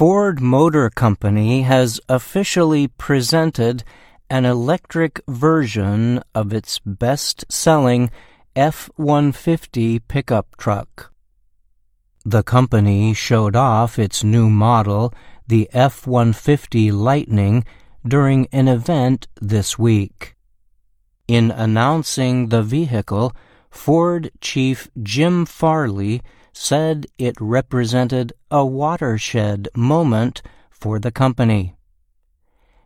Ford Motor Company has officially presented an electric version of its best selling F 150 pickup truck. The company showed off its new model, the F 150 Lightning, during an event this week. In announcing the vehicle, Ford chief Jim Farley said it represented a watershed moment for the company.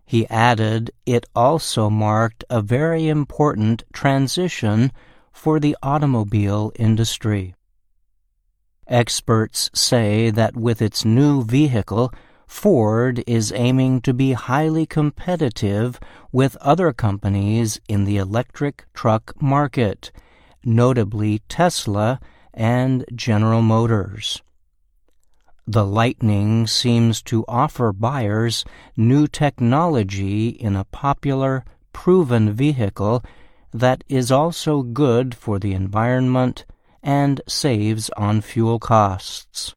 He added it also marked a very important transition for the automobile industry. Experts say that with its new vehicle, Ford is aiming to be highly competitive with other companies in the electric truck market, notably Tesla and General Motors. The Lightning seems to offer buyers new technology in a popular, proven vehicle that is also good for the environment and saves on fuel costs.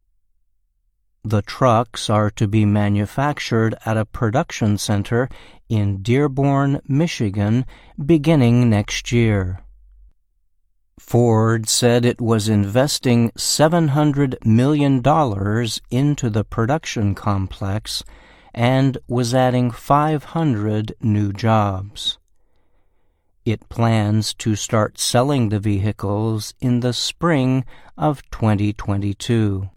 The trucks are to be manufactured at a production center in Dearborn, Michigan, beginning next year. Ford said it was investing $700 million into the production complex and was adding 500 new jobs. It plans to start selling the vehicles in the spring of 2022.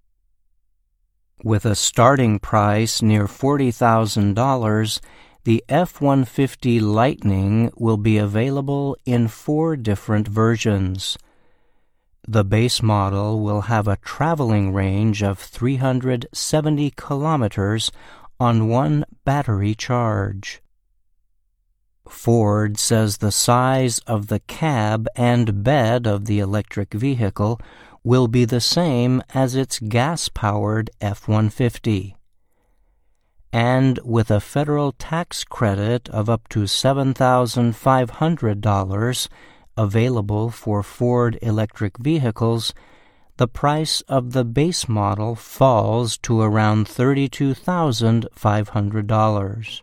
With a starting price near $40,000, the F 150 Lightning will be available in four different versions. The base model will have a traveling range of 370 kilometers on one battery charge. Ford says the size of the cab and bed of the electric vehicle will be the same as its gas powered F 150 and with a federal tax credit of up to $7,500 available for Ford electric vehicles, the price of the base model falls to around $32,500.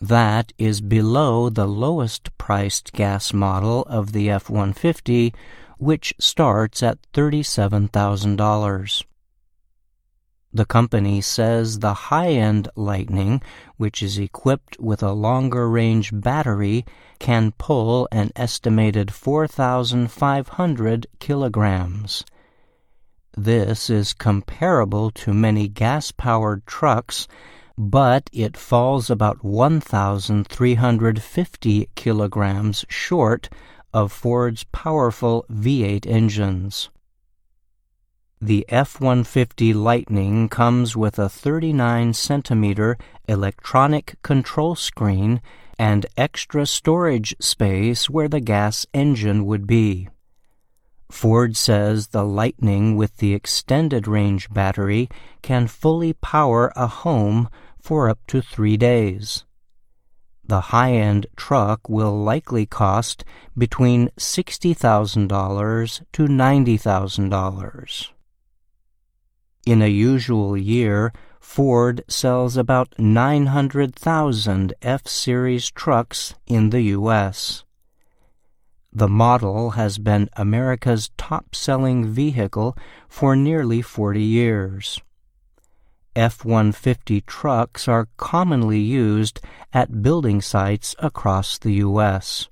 That is below the lowest priced gas model of the F 150, which starts at $37,000. The company says the high end Lightning, which is equipped with a longer range battery, can pull an estimated 4,500 kilograms. This is comparable to many gas powered trucks, but it falls about 1,350 kilograms short of Ford's powerful V8 engines. The F 150 Lightning comes with a 39 centimeter electronic control screen and extra storage space where the gas engine would be. Ford says the Lightning with the extended range battery can fully power a home for up to three days. The high end truck will likely cost between $60,000 to $90,000. In a usual year, Ford sells about 900,000 F Series trucks in the U.S. The model has been America's top selling vehicle for nearly 40 years. F 150 trucks are commonly used at building sites across the U.S.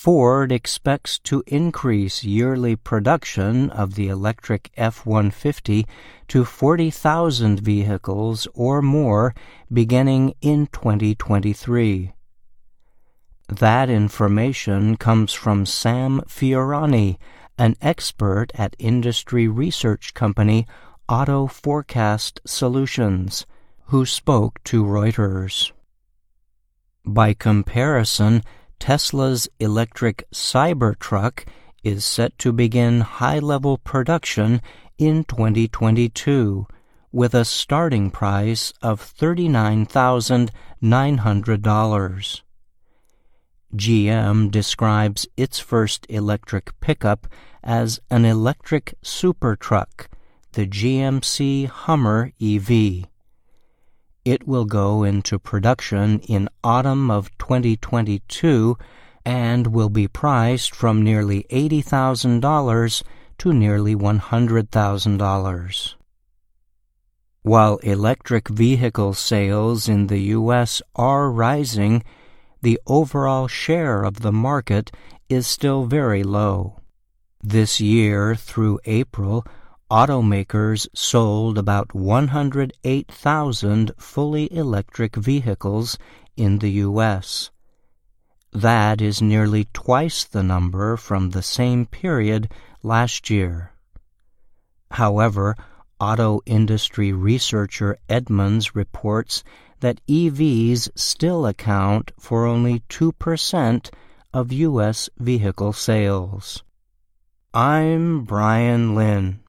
Ford expects to increase yearly production of the electric F 150 to 40,000 vehicles or more beginning in 2023. That information comes from Sam Fiorani, an expert at industry research company Auto Forecast Solutions, who spoke to Reuters. By comparison, Tesla's electric Cybertruck is set to begin high level production in 2022 with a starting price of $39,900. GM describes its first electric pickup as an electric super truck the GMC Hummer EV. It will go into production in autumn of 2022 and will be priced from nearly $80,000 to nearly $100,000. While electric vehicle sales in the U.S. are rising, the overall share of the market is still very low. This year through April, automakers sold about 108,000 fully electric vehicles in the U.S. That is nearly twice the number from the same period last year. However, auto industry researcher Edmunds reports that EVs still account for only 2% of U.S. vehicle sales. I'm Brian Lynn.